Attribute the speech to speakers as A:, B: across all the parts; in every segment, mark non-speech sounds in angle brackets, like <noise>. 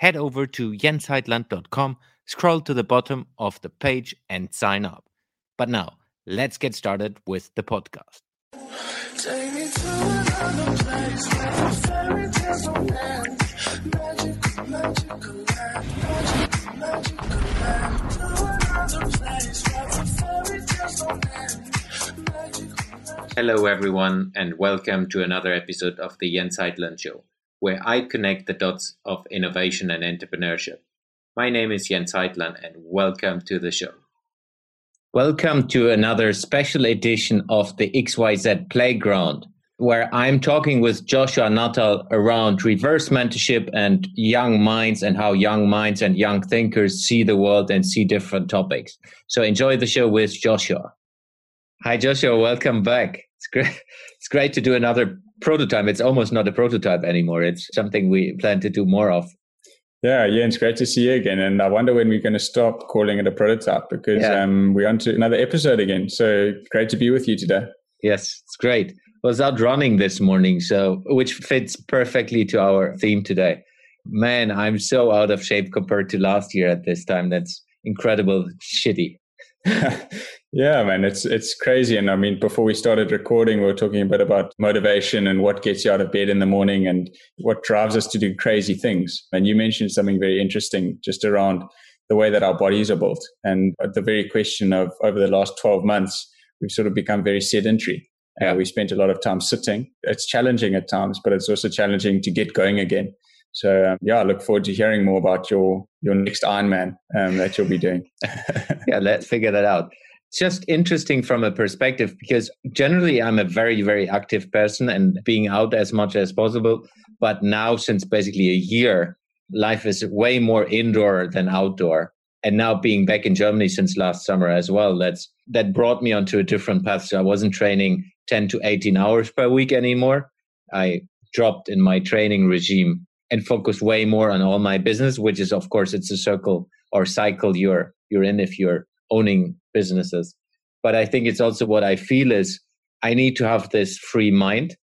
A: head over to jensheitland.com, scroll to the bottom of the page, and sign up. But now, let's get started with the podcast. Hello, everyone, and welcome to another episode of the Jens Heitland Show where I connect the dots of innovation and entrepreneurship. My name is Jens Heitland, and welcome to the show. Welcome to another special edition of the XYZ Playground, where I'm talking with Joshua Nuttall around reverse mentorship and young minds and how young minds and young thinkers see the world and see different topics. So enjoy the show with Joshua. Hi, Joshua. Welcome back. It's great. <laughs> It's great to do another prototype. It's almost not a prototype anymore. It's something we plan to do more of.
B: Yeah, yeah, it's great to see you again. And I wonder when we're going to stop calling it a prototype because yeah. um, we're on to another episode again. So great to be with you today.
A: Yes, it's great. I was out running this morning, so which fits perfectly to our theme today. Man, I'm so out of shape compared to last year at this time. That's incredible shitty. <laughs>
B: yeah, man, it's it's crazy. And I mean, before we started recording, we were talking a bit about motivation and what gets you out of bed in the morning and what drives us to do crazy things. And you mentioned something very interesting just around the way that our bodies are built and the very question of over the last 12 months, we've sort of become very sedentary. Yeah. Uh, we spent a lot of time sitting. It's challenging at times, but it's also challenging to get going again. So um, yeah, I look forward to hearing more about your your next Ironman um, that you'll be doing. <laughs>
A: yeah, let's figure that out. Just interesting from a perspective because generally I'm a very very active person and being out as much as possible. But now, since basically a year, life is way more indoor than outdoor. And now being back in Germany since last summer as well, that's that brought me onto a different path. So I wasn't training 10 to 18 hours per week anymore. I dropped in my training regime and focus way more on all my business, which is of course it's a circle or cycle you're you're in if you're owning businesses. But I think it's also what I feel is I need to have this free mind.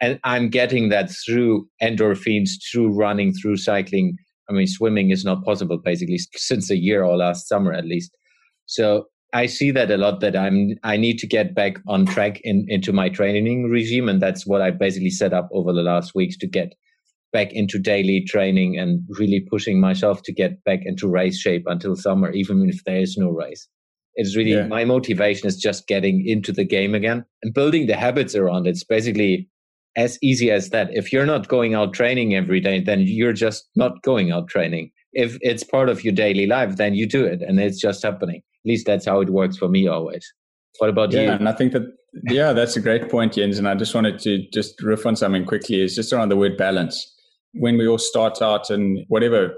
A: And I'm getting that through endorphins, through running, through cycling. I mean, swimming is not possible basically <laughs> since a year or last summer at least. So I see that a lot that I'm I need to get back on track in, into my training regime. And that's what I basically set up over the last weeks to get back into daily training and really pushing myself to get back into race shape until summer, even if there is no race. It's really yeah. my motivation is just getting into the game again and building the habits around it. It's basically as easy as that. If you're not going out training every day, then you're just not going out training. If it's part of your daily life, then you do it and it's just happening. At least that's how it works for me always. What about
B: yeah,
A: you?
B: Yeah, and I think that yeah, that's a great point, Jens. And I just wanted to just riff on something quickly. Is just around the word balance when we all start out and whatever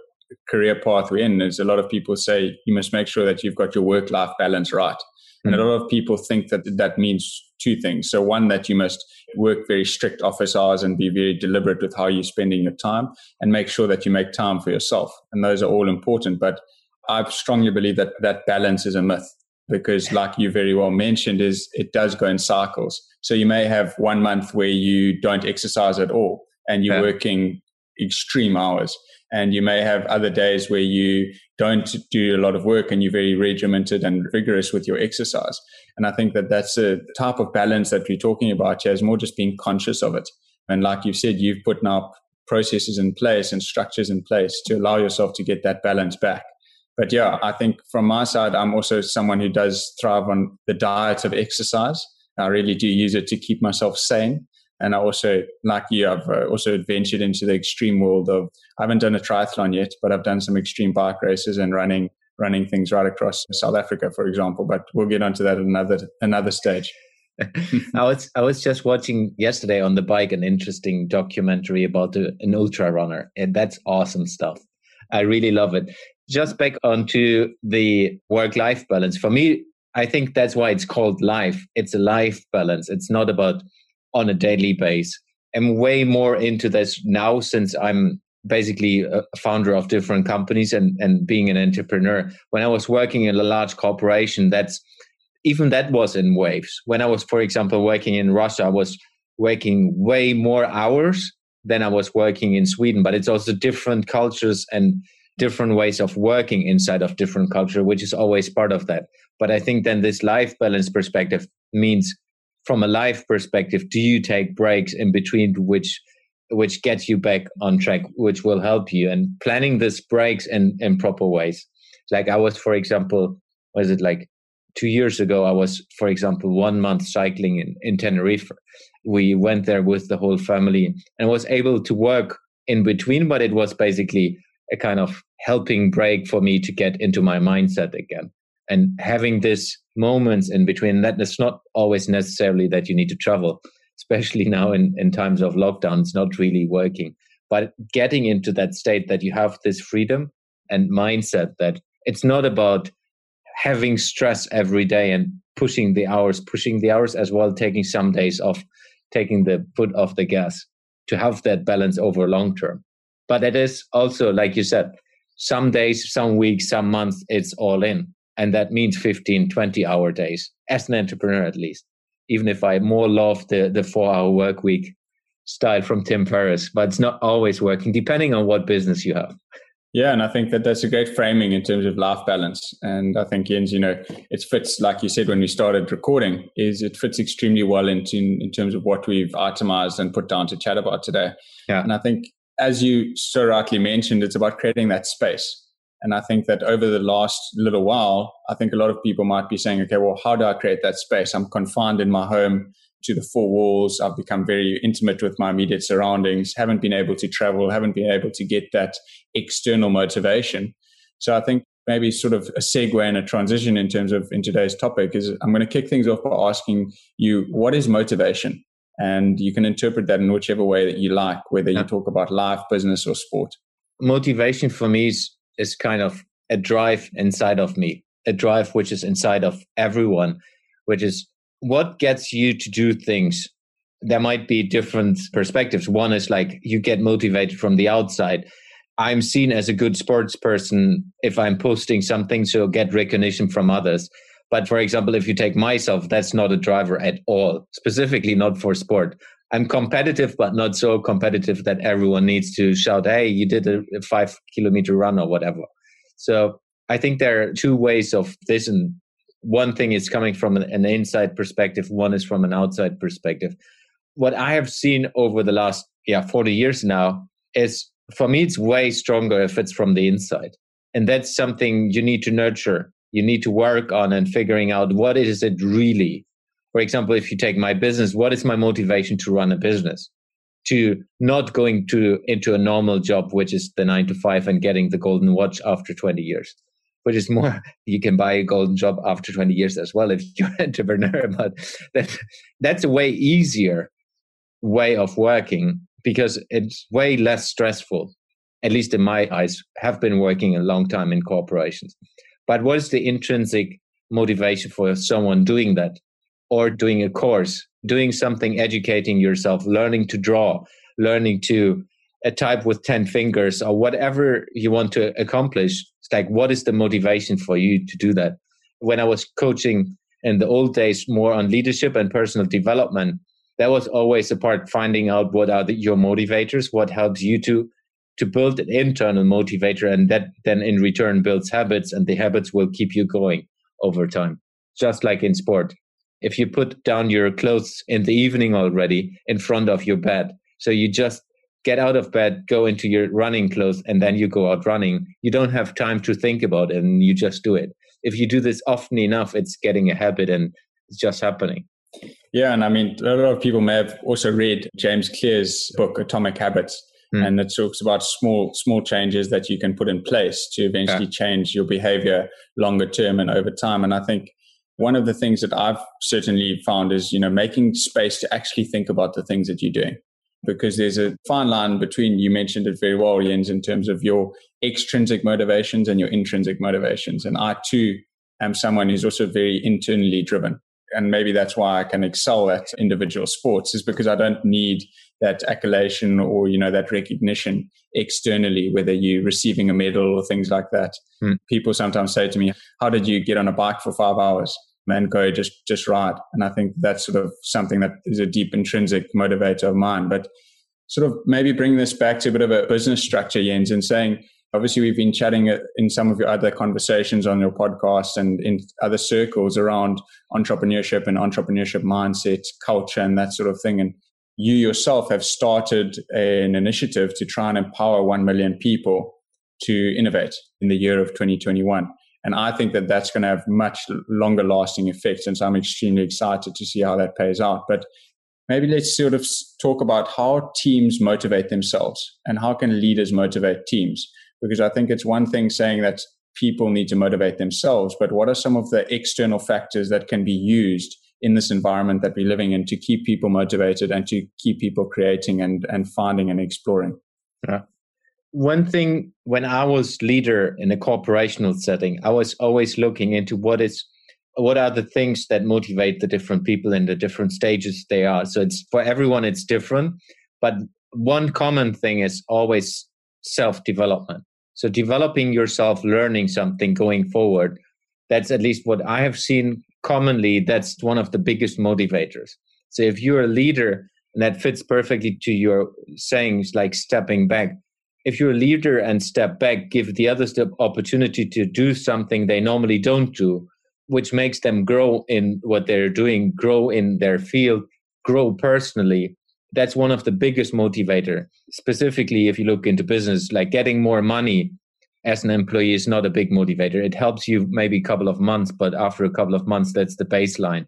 B: career path we're in, there's a lot of people say you must make sure that you've got your work life balance right. Mm-hmm. And a lot of people think that that means two things. So, one, that you must work very strict office hours and be very deliberate with how you're spending your time and make sure that you make time for yourself. And those are all important. But I strongly believe that that balance is a myth because, <laughs> like you very well mentioned, is it does go in cycles. So, you may have one month where you don't exercise at all and you're yeah. working extreme hours. And you may have other days where you don't do a lot of work and you're very regimented and rigorous with your exercise. And I think that that's a type of balance that we're talking about here is more just being conscious of it. And like you've said, you've put now processes in place and structures in place to allow yourself to get that balance back. But yeah, I think from my side, I'm also someone who does thrive on the diet of exercise. I really do use it to keep myself sane. And I also, like you, I've uh, also ventured into the extreme world of, I haven't done a triathlon yet, but I've done some extreme bike races and running, running things right across South Africa, for example. But we'll get onto that at another, another stage. <laughs>
A: I was I was just watching yesterday on the bike an interesting documentary about an ultra runner, and that's awesome stuff. I really love it. Just back onto the work life balance. For me, I think that's why it's called life. It's a life balance. It's not about on a daily base. I'm way more into this now since I'm basically a founder of different companies and, and being an entrepreneur. When I was working in a large corporation, that's even that was in waves. When I was, for example, working in Russia, I was working way more hours than I was working in Sweden. But it's also different cultures and different ways of working inside of different culture, which is always part of that. But I think then this life balance perspective means from a life perspective, do you take breaks in between which which gets you back on track, which will help you and planning these breaks in, in proper ways. Like I was, for example, was it like two years ago, I was, for example, one month cycling in, in Tenerife. We went there with the whole family and was able to work in between, but it was basically a kind of helping break for me to get into my mindset again. And having this moments in between that it's not always necessarily that you need to travel, especially now in, in times of lockdown, it's not really working. But getting into that state that you have this freedom and mindset that it's not about having stress every day and pushing the hours, pushing the hours as well, taking some days off, taking the foot off the gas to have that balance over long term. But it is also, like you said, some days, some weeks, some months, it's all in. And that means 15, 20 hour days as an entrepreneur, at least. Even if I more love the, the four hour work week style from Tim Ferriss, but it's not always working, depending on what business you have.
B: Yeah, and I think that that's a great framing in terms of life balance. And I think Jens, you know, it fits like you said when we started recording, is it fits extremely well into in terms of what we've itemized and put down to chat about today. Yeah. And I think as you so rightly mentioned, it's about creating that space. And I think that over the last little while, I think a lot of people might be saying, okay, well, how do I create that space? I'm confined in my home to the four walls. I've become very intimate with my immediate surroundings, haven't been able to travel, haven't been able to get that external motivation. So I think maybe sort of a segue and a transition in terms of in today's topic is I'm going to kick things off by asking you, what is motivation? And you can interpret that in whichever way that you like, whether you talk about life, business, or sport.
A: Motivation for me is, is kind of a drive inside of me, a drive which is inside of everyone, which is what gets you to do things. There might be different perspectives. One is like you get motivated from the outside. I'm seen as a good sports person if i'm posting something so get recognition from others. But for example if you take myself that's not a driver at all specifically not for sport i'm competitive but not so competitive that everyone needs to shout hey you did a, five kilometer run or whatever so i think there are two ways of this and one thing is coming from an inside perspective, one is from an outside perspective. What I have seen over the last yeah 40 years now is for me it's way stronger if it's from the inside. And that's something you need to nurture. You need to work on and figuring out what is it really. For example, if you take my business, what is my motivation to run a business? To not going to into a normal job, which is the nine to five and getting the golden watch after 20 years. Which is more <laughs> you can buy a golden job after 20 years as well if <laughs> you're an entrepreneur but that, that's a way easier way of working because it's way less stressful at least in my eyes have been working a long time in corporations. But what is the intrinsic motivation for someone doing that or doing a course doing something educating yourself learning to draw learning to a type with 10 fingers or whatever you want to accomplish it's like, what is the motivation for you to do that? When I was coaching in the old days more on leadership and personal development, that was always a part finding out what are the, your motivators, what helps you to to build an internal motivator, and that then in return builds habits, and the habits will keep you going over time. Just like in sport, if you put down your clothes in the evening already in front of your bed, so you just get out of bed, go into your running clothes, and then you go out running. You don't have time to think about it and you just do it. If you do this often enough, it's getting a habit and it's just happening.
B: Yeah, and I mean, a lot of people may have also read James Clear's book, Atomic Habits, mm. and it talks about small, small changes that you can put in place to eventually yeah. change your behavior longer term and over time. And I think one of the things that I've certainly found is, you know, making space to actually think about the things that you're doing because there's a fine line between, you mentioned it very well, Jens, in terms of your extrinsic motivations and your intrinsic motivations. And I too am someone who's also very internally driven. And maybe that's why I can excel at individual sports is because I don't need that accolation or, you know, that recognition externally, whether you're receiving a medal or things like that. Hmm. People sometimes say to me, how did you get on a bike for five hours? and go just just ride. And I think that's sort of something that is a deep intrinsic motivator of mine. But sort of maybe bring this back to a bit of a business structure, Jens, and saying obviously we've been chatting uh, in some of your other conversations on your podcast and in other circles around entrepreneurship and entrepreneurship mindset, culture, and that sort of thing. And you yourself have started an initiative to try and empower 1 million people to innovate in the year of 2021. And I think that that's going to have much longer lasting effects. And so I'm extremely excited to see how that pays out. But maybe let's sort of talk about how teams motivate themselves and how can leaders motivate teams? Because I think it's one thing saying that people need to motivate themselves, but what are some of the external factors that can be used in this environment that we're living in to keep people motivated and to keep people creating and, and finding and exploring?
A: Yeah one thing when I was leader in a corporational setting, I was always looking into what is what are the things that motivate the different people in the different stages they are. So it's for everyone it's different, but one common thing is always self development. So developing yourself, learning something going forward. That's at least what I have seen commonly. That's one of the biggest motivators. So if you're a leader and that fits perfectly to your sayings like stepping back, if you're a leader and step back, give the others the opportunity to do something they normally don't do, which makes them grow in what they're doing, grow in their field, grow personally. That's one of the biggest motivator. Specifically, if you look into business, like getting more money as an employee is not a big motivator. It helps you maybe a couple of months, but after a couple of months, that's the baseline.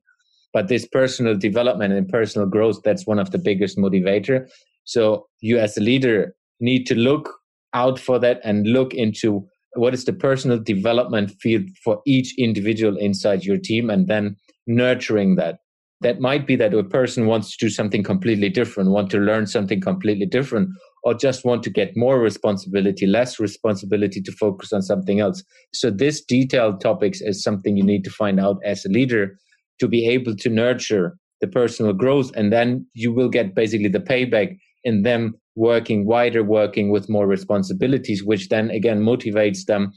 A: But this personal development and personal growth, that's one of the biggest motivator. So you as a leader need to look out for that and look into what is the personal development field for each individual inside your team and then nurturing that that might be that a person wants to do something completely different want to learn something completely different or just want to get more responsibility less responsibility to focus on something else so this detailed topics is something you need to find out as a leader to be able to nurture the personal growth and then you will get basically the payback in them working wider, working with more responsibilities, which then again motivates them,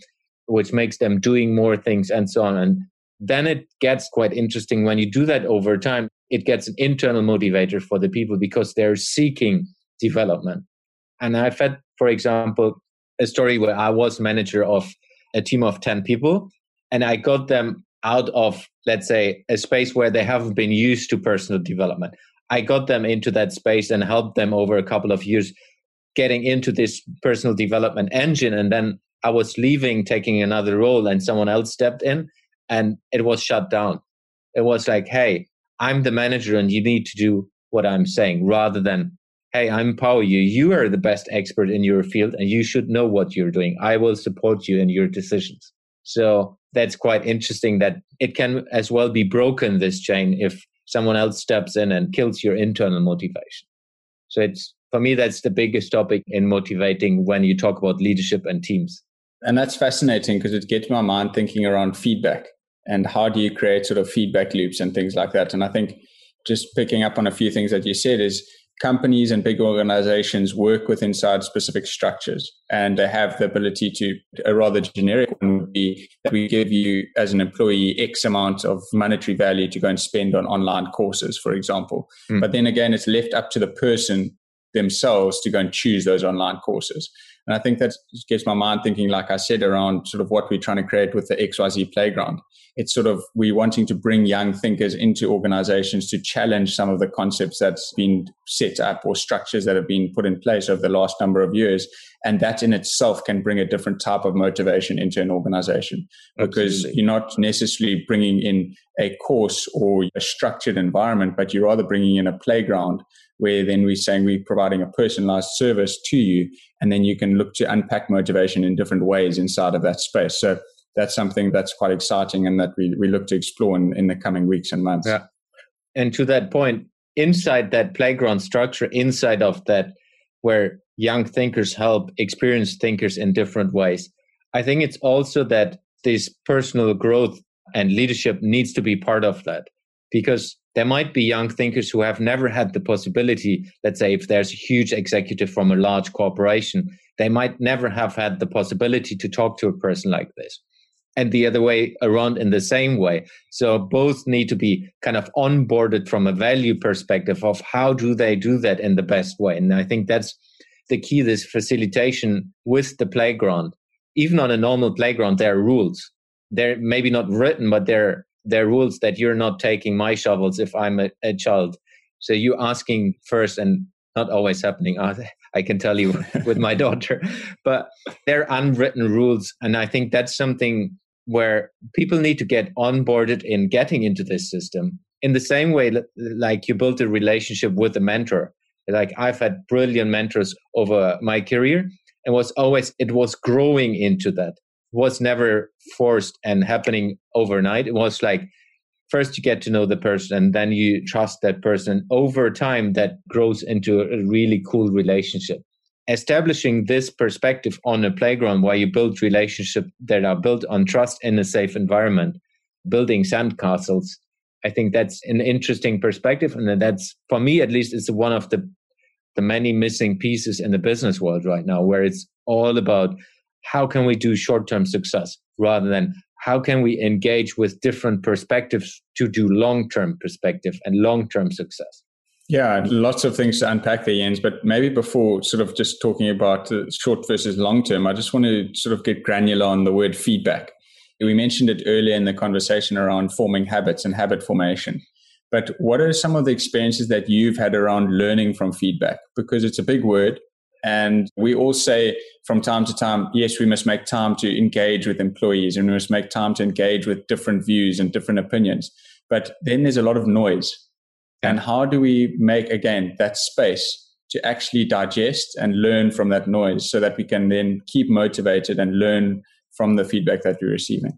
A: which makes them doing more things and so on. And then it gets quite interesting when you do that over time. It gets an internal motivator for the people because they're seeking development. And I've had, for example, a story where I was manager of a team of 10 people and I got them out of, let's say, a space where they haven't been used to personal development. I got them into that space and helped them over a couple of years getting into this personal development engine. And then I was leaving, taking another role, and someone else stepped in and it was shut down. It was like, hey, I'm the manager and you need to do what I'm saying rather than, hey, I empower you. You are the best expert in your field and you should know what you're doing. I will support you in your decisions. So that's quite interesting that it can as well be broken, this chain, if someone else steps in and kills your internal motivation. So it's for me that's the biggest topic in motivating when you talk about leadership and teams.
B: And that's fascinating because it gets my mind thinking around feedback and how do you create sort of feedback loops and things like that. And I think just picking up on a few things that you said is companies and big organizations work with inside specific structures and they have the ability to a rather generic one would be that we give you as an employee x amount of monetary value to go and spend on online courses for example mm. but then again it's left up to the person themselves to go and choose those online courses and I think that gets my mind thinking, like I said, around sort of what we're trying to create with the XYZ playground. It's sort of we wanting to bring young thinkers into organizations to challenge some of the concepts that's been set up or structures that have been put in place over the last number of years. And that in itself can bring a different type of motivation into an organization because Absolutely. you're not necessarily bringing in a course or a structured environment, but you're rather bringing in a playground where then we're saying we're providing a personalized service to you, and then you can look to unpack motivation in different ways inside of that space. So that's something that's quite exciting and that we, we look to explore in, in the coming weeks and months.
A: Yeah. And to that point, inside that playground structure, inside of that, where young thinkers help experienced thinkers in different ways. I think it's also that this personal growth and leadership needs to be part of that because there might be young thinkers who have never had the possibility, let's say, if there's a huge executive from a large corporation, they might never have had the possibility to talk to a person like this. And the other way around in the same way. So both need to be kind of onboarded from a value perspective of how do they do that in the best way. And I think that's the key, this facilitation with the playground. Even on a normal playground, there are rules. They're maybe not written, but they're there are rules that you're not taking my shovels if I'm a, a child. So you asking first and not always happening. <laughs> I can tell you <laughs> with my daughter, but they're unwritten rules. And I think that's something where people need to get onboarded in getting into this system in the same way like you build a relationship with a mentor like i've had brilliant mentors over my career and was always it was growing into that was never forced and happening overnight. It was like first you get to know the person and then you trust that person. Over time, that grows into a really cool relationship. Establishing this perspective on a playground where you build relationships that are built on trust in a safe environment, building sandcastles. I think that's an interesting perspective. And that's, for me at least, is one of the, the many missing pieces in the business world right now, where it's all about how can we do short term success rather than how can we engage with different perspectives to do long term perspective and long term success?
B: Yeah, lots of things to unpack there, Jens. But maybe before sort of just talking about short versus long term, I just want to sort of get granular on the word feedback. We mentioned it earlier in the conversation around forming habits and habit formation. But what are some of the experiences that you've had around learning from feedback? Because it's a big word. And we all say from time to time, yes, we must make time to engage with employees and we must make time to engage with different views and different opinions. But then there's a lot of noise. And how do we make, again, that space to actually digest and learn from that noise so that we can then keep motivated and learn from the feedback that we're receiving?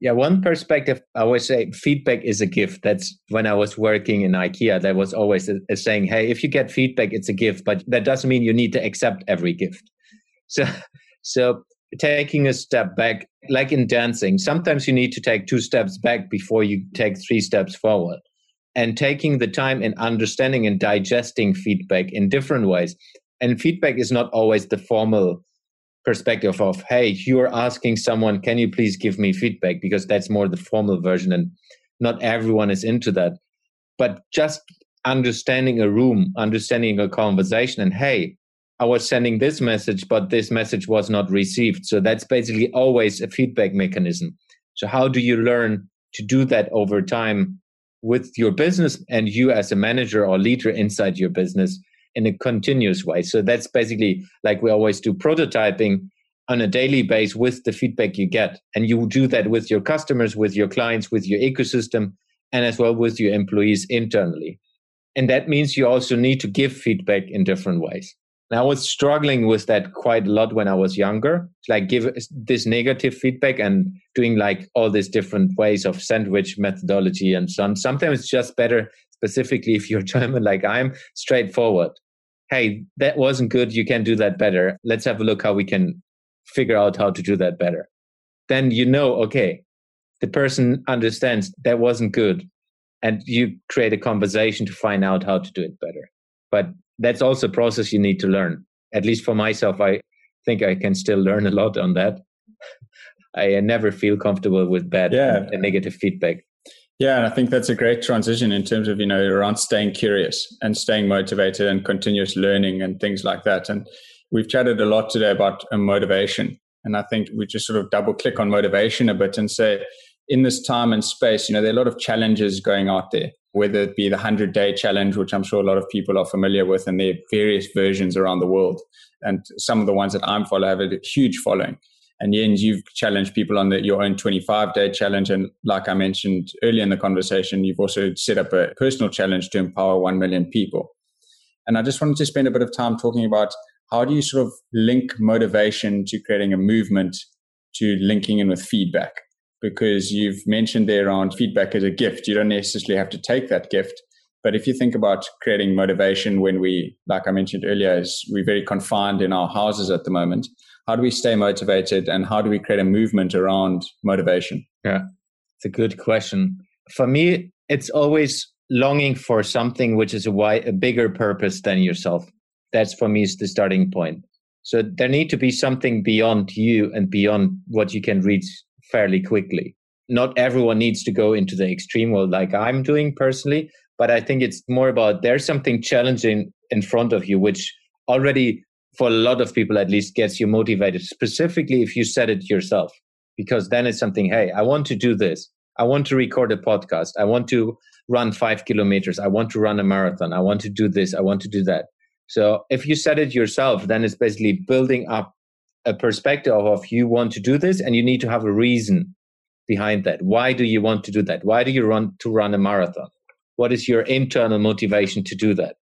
A: Yeah, one perspective, I always say feedback is a gift. That's when I was working in IKEA, there was always a, a saying, hey, if you get feedback, it's a gift, but that doesn't mean you need to accept every gift. <laughs> So, so taking a step back, like in dancing, sometimes you need to take two steps back before you take three steps forward. And taking the time and understanding and digesting feedback in different ways. And feedback is not always the formal perspective of hey you're asking someone can you please give me feedback? because that's more the formal version and not everyone is into that. But just understanding a room understanding a conversation and hey i was sending this message but this message was not received. So that's basically always a feedback mechanism. So how do you learn to do that over time with your business and you as a manager or leader inside your business in a continuous way. So that's basically like we always do prototyping on a daily base with the feedback you get. And you do that with your customers, with your clients, with your ecosystem, and as well with your employees internally. And that means you also need to give feedback in different ways. And I was struggling with that quite a lot when I was younger, like give this negative feedback and doing like all these different ways of sandwich methodology and so on. Sometimes it's just better specifically if you're <laughs> German like I'm, straightforward. Hey, that wasn't good. You can do that better. Let's have a look how we can figure out how to do that better. Then you know, okay, the person understands that wasn't good. And you create a conversation to find out how to do it better. But that's also a process you need to learn. At least for myself, I think I can still learn a lot on that. <laughs> I never feel comfortable with bad yeah. and negative feedback.
B: Yeah, and I think that's a great transition in terms of, you know, around staying curious and staying motivated and continuous learning and things like that. And we've chatted a lot today about uh, motivation. And I think we just sort of double click on motivation a bit and say, in this time and space, you know, there are a lot of challenges going out there, whether it be the 100 day challenge, which I'm sure a lot of people are familiar with, and there are various versions around the world. And some of the ones that I'm following have a huge following. And Jens, you've challenged people on the, your own 25 day challenge. And like I mentioned earlier in the conversation, you've also set up a personal challenge to empower 1 million people. And I just wanted to spend a bit of time talking about how do you sort of link motivation to creating a movement to linking in with feedback? Because you've mentioned there on feedback as a gift. You don't necessarily have to take that gift, But if you think about creating motivation when we, like I mentioned earlier, is we're very confined in our houses at the moment. How do we stay motivated and how do we create a movement around motivation?
A: Yeah, it's a good question. For me, it's always longing for something which is a, wide, a bigger purpose than yourself. That's for me is the starting point. So there need to be something beyond you and beyond what you can reach fairly quickly. Not everyone needs to go into the extreme world like I'm doing personally, but I think it's more about there's something challenging in front of you, which already for a lot of people at least gets you motivated, specifically if you set it yourself, because then it's something, hey, I want to do this. I want to record a podcast. I want to run five kilometers. I want to run a marathon. I want to do this. I want to do that. So if you set it yourself, then it's basically building up a perspective of you want to do this and you need to have a reason behind that. Why do you want to do that? Why do you want to run a marathon? What is your internal motivation to do that?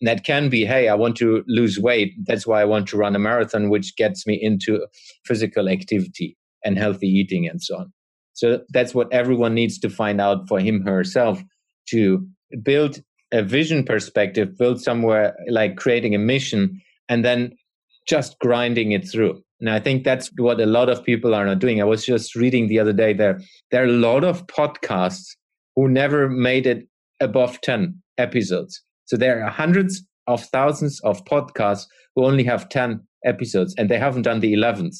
A: And that can be, hey, I want to lose weight. That's why I want to run a marathon, which gets me into physical activity and healthy eating and so on. So that's what everyone needs to find out for him herself to build a vision perspective, build somewhere like creating a mission, and then just grinding it through. And I think that's what a lot of people are not doing. I was just reading the other day there there are a lot of podcasts who never made it above 10 episodes. So there are hundreds of thousands of podcasts who only have 10 episodes and they haven't done the 11th.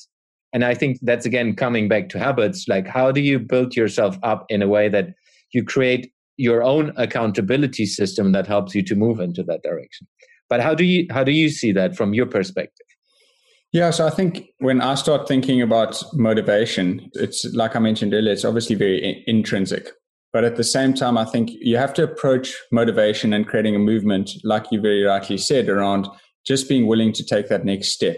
A: And I think that's again coming back to habits. Like, how do you build yourself up in a way that you create your own accountability system that helps you to move into that direction? But how do you how do you see that from your perspective?
B: Yeah, so I think when I start thinking about motivation, it's like I mentioned earlier, it's obviously very in- intrinsic. But at the same time, I think you have to approach motivation and creating a movement, like you very rightly said, around just being willing to take that next step.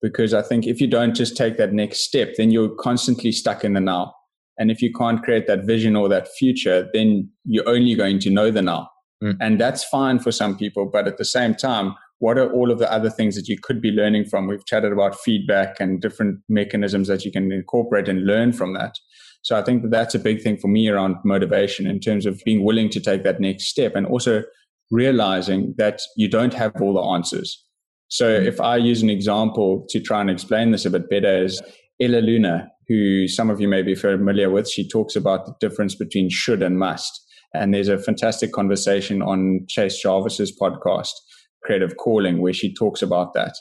B: Because I think if you don't just take that next step, then you're constantly stuck in the now. And if you can't create that vision or that future, then you're only going to know the now. Mm. And that's fine for some people. But at the same time, what are all of the other things that you could be learning from? We've chatted about feedback and different mechanisms that you can incorporate and learn from that. So I think that that's a big thing for me around motivation in terms of being willing to take that next step and also realizing that you don't have all the answers. So mm-hmm. if I use an example to try and explain this a bit better is Elle Luna, who some of you may be familiar with, she talks about the difference between should and must. And there's a fantastic conversation on Chase Jarvis's podcast, Creative Calling, where she talks about that.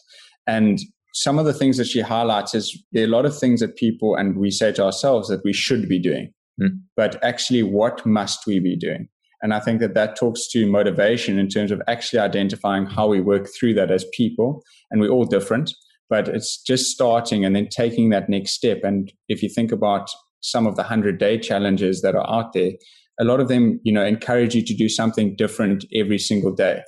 B: And some of the things that she highlights is there are a lot of things that people and we say to ourselves that we should be doing, mm. but actually, what must we be doing? And I think that that talks to motivation in terms of actually identifying how we work through that as people. And we're all different, but it's just starting and then taking that next step. And if you think about some of the 100 day challenges that are out there, a lot of them, you know, encourage you to do something different every single day.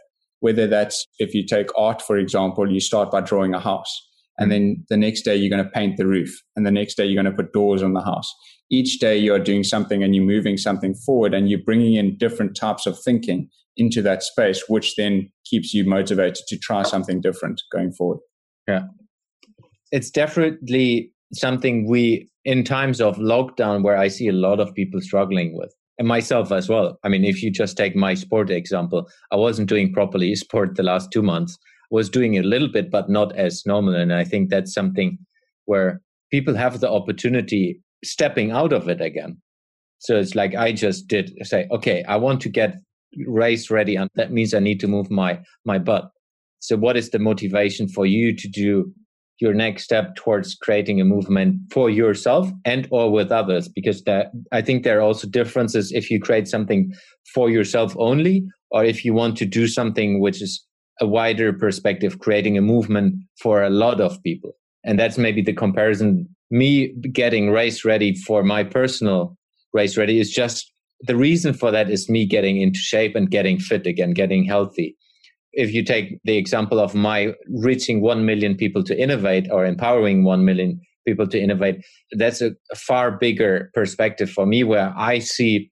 B: Whether that's if you take art, for example, you start by drawing a house and mm. then the next day, you're going to paint the roof. And the next day, you're going to put doors on the house. Each day, you're doing something and you're moving something forward and you're bringing in different types of thinking into that space, which then keeps you motivated to try something different going forward.
A: Yeah. It's definitely something we, in times of lockdown, where I see a lot of people struggling with and myself as well. I mean, if you just take my sport example, I wasn't doing properly <laughs> sport the last two months was doing a little bit, but not as normal. And I think that's something where people have the opportunity stepping out of it again. So it's like I just did say, okay, I want to get race ready, and that means I need to move my my butt. So what is the motivation for you to do your next step towards creating a movement for yourself and or with others because that i think there are also differences if you create something for yourself only or if you want to do something which is a wider perspective, creating a movement for a lot of people. And that's maybe the comparison. Me getting race ready for my personal race ready is just the reason for that is me getting into shape and getting fit again, getting healthy. If you take the example of my reaching 1 million people to innovate or empowering 1 million people to innovate, that's a far bigger perspective for me where I see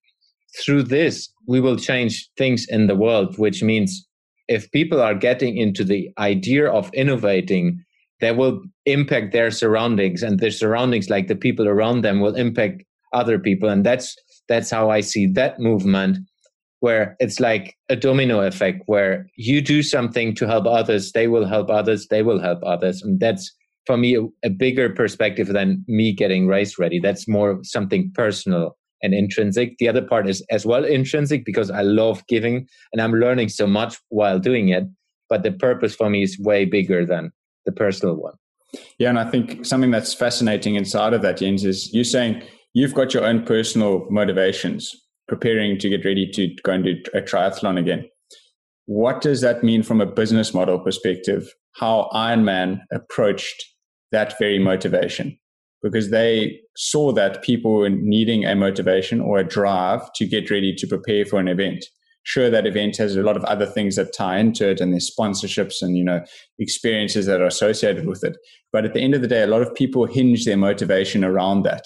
A: through this, we will change things in the world, which means if people are getting into the idea of innovating, they will impact their surroundings, and their surroundings, like the people around them, will impact other people. And that's that's how I see that movement. Where it's like a domino effect where you do something to help others, they will help others, they will help others. And that's for me a, a bigger perspective than me getting race ready. That's more something personal and intrinsic. The other part is as well intrinsic because I love giving and I'm learning so much while doing it. But the purpose for me is way bigger than the personal one.
B: Yeah, and I think something that's fascinating inside of that, Jens, is you saying you've got your own personal motivations preparing to get ready to go and do a triathlon again. What does that mean from a business model perspective? How Ironman approached that very motivation? Because they saw that people were needing a motivation or a drive to get ready to prepare for an event. Sure, that event has a lot of other things that tie into it and there's sponsorships and, you know, experiences that are associated with it. But at the end of the day, a lot of people hinge their motivation around that.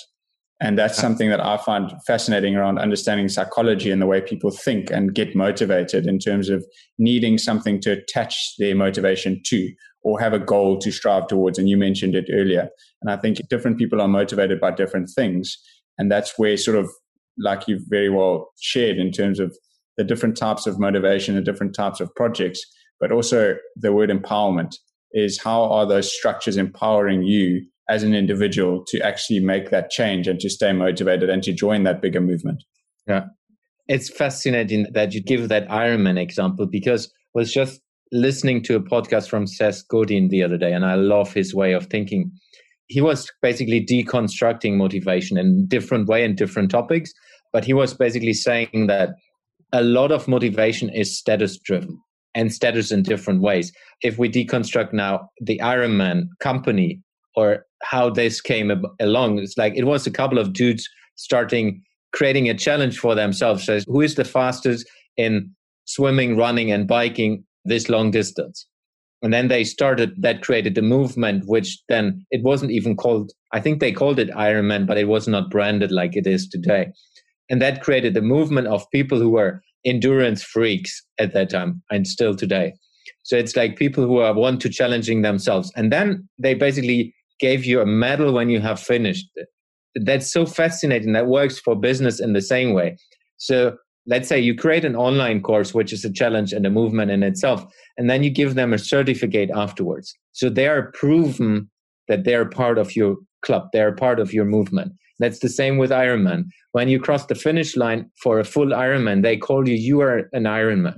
B: And that's something that I find fascinating around understanding psychology and the way people think and get motivated in terms of needing something to attach their motivation to or have a goal to strive towards. And you mentioned it earlier. And I think different people are motivated by different things. And that's where sort of like you've very well shared in terms of the different types of motivation, the different types of projects, but also the word empowerment is how are those structures empowering you as an individual to actually make that change and to stay motivated and to join that bigger movement.
A: Yeah. It's fascinating that you give that Ironman example because I was just listening to a podcast from Seth Godin the other day, and I love his way of thinking. He was basically deconstructing motivation in different way and different topics, but he was basically saying that a lot of motivation is status driven and status in different ways. If we deconstruct now the Ironman company or how this came along. It's like it was a couple of dudes starting creating a challenge for themselves. Says who is the fastest in swimming, running, and biking this long distance? And then they started that created a movement, which then it wasn't even called. I think they called it Ironman, but it was not branded like it is today. And that created a movement of people who were endurance freaks at that time and still today. So it's like people who are want to challenging themselves. And then they basically gave you a medal when you have finished. That's so fascinating. That works for business in the same way. So let's say you create an online course, which is a challenge and a movement in itself, and then you give them a certificate afterwards. So they are proven that they're part of your club, they're part of your movement. That's the same with Ironman. When you cross the finish line for a full Ironman, they call you, you are an Ironman,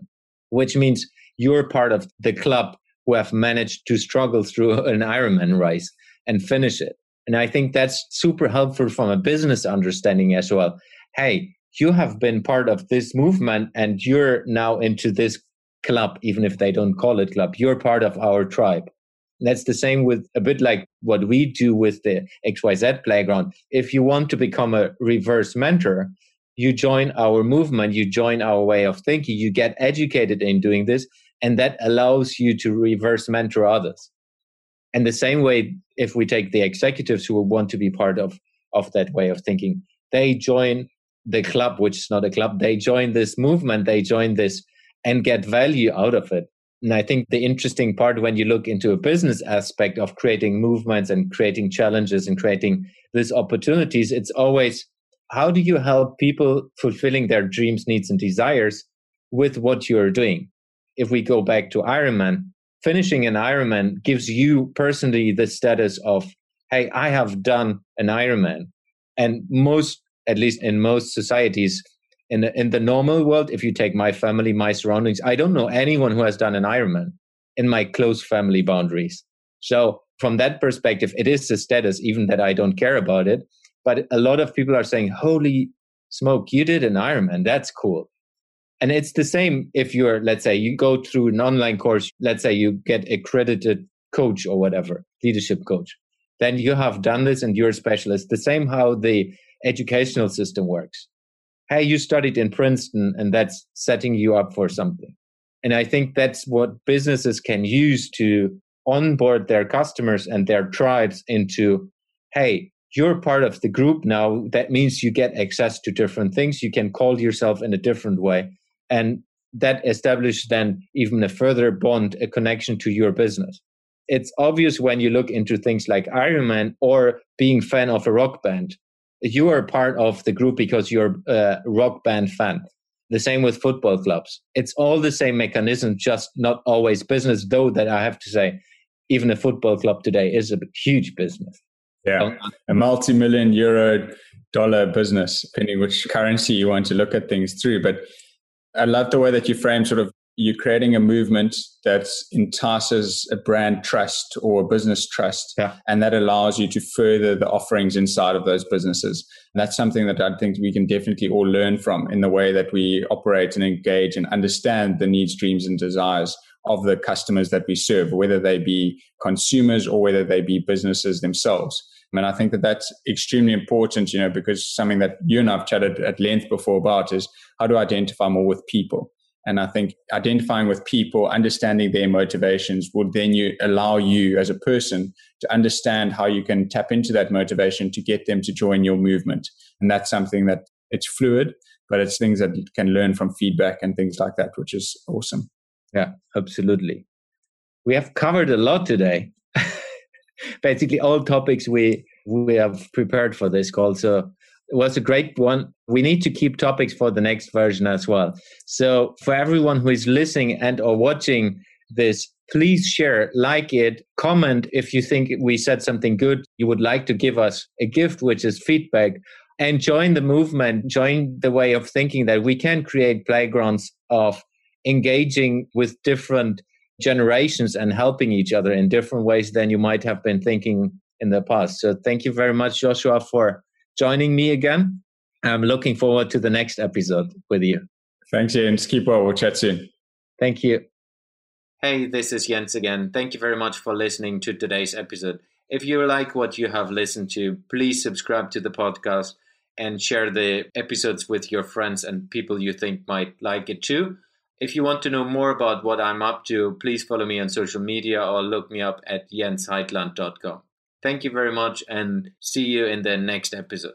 A: which means you're part of the club who have managed to struggle through an Ironman race and finish it. And I think that's super helpful from a business understanding as well. Hey, you have been part of this movement and you're now into this club, even if they don't call it club. You're part of our tribe. That's the same with a bit like what we do with the XYZ playground. If you want to become a reverse mentor, you join our movement, you join our way of thinking, you get educated in doing this, and that allows you to reverse mentor others. And the same way, if we take the executives who want to be part of, of that way of thinking, they join the club, which is not a club, they join this movement, they join this and get value out of it. And I think the interesting part when you look into a business aspect of creating movements and creating challenges and creating these opportunities, it's always how do you help people fulfilling their dreams, needs, and desires with what you're doing? If we go back to Ironman, finishing an Ironman gives you personally the status of, hey, I have done an Ironman. And most, at least in most societies, in the, in the normal world, if you take my family, my surroundings, I don't know anyone who has done an Ironman in my close family boundaries. So from that perspective, it is a status, even that I don't care about it. But a lot of people are saying, holy smoke, you did an Ironman. That's cool. And it's the same if you're, let's say, you go through an online course, let's say you get accredited coach or whatever, leadership coach. Then you have done this and you're a specialist. The same how the educational system works. Hey, you studied in Princeton and that's setting you up for something. And I think that's what businesses can use to onboard their customers and their tribes into, hey, you're part of the group now. That means you get access to different things. You can call yourself in a different way and that establishes then even a further bond, a connection to your business. It's obvious when you look into things like Ironman or being fan of a rock band. You are part of the group because you're a rock band fan. The same with football clubs. It's all the same mechanism, just not always business, though, that I have to say, even a football club today is a huge business.
B: Yeah, a multi million euro dollar business, depending which currency you want to look at things through. But I love the way that you frame sort of you're creating a movement that entices a brand trust or a business trust, yeah. and that allows you to further the offerings inside of those businesses. And that's something that I think we can definitely all learn from in the way that we operate and engage and understand the needs, dreams, and desires of the customers that we serve, whether they be consumers or whether they be businesses themselves. And I think that that's extremely important, you know, because something that you and I've chatted at length before about is how to identify more with people. And I think identifying with people, understanding their motivations would then you allow you as a person to understand how you can tap into that motivation to get them to join your movement. And that's something that it's fluid, but it's things that can learn from feedback and things like that, which is awesome.
A: Yeah, absolutely. We have covered a lot today. Basically, all topics we we have prepared for this call. So it was a great one. We need to keep topics for the next version as well. So for everyone who is listening and or watching this, please share, like it, comment if you think we said something good. You would like to give us a gift, which is feedback, and join the movement, join the way of thinking that we can create playgrounds of engaging with different generations and helping each other in different ways than you might have been thinking in the past. So thank you very much, Joshua, for joining me again. I'm looking forward to the next episode with you.
B: Thanks, Jens. Keep well. We'll chat soon.
A: Thank you. Hey, this is Jens again. Thank you very much for listening to today's episode. If you like what you have listened to, please subscribe to the podcast and share the episodes with your friends and people you think might like it too. If you want to know more about what I'm up to, please follow me on social media or look me up at jensheitland.com. Thank you very much and see you in the next episode.